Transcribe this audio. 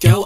Go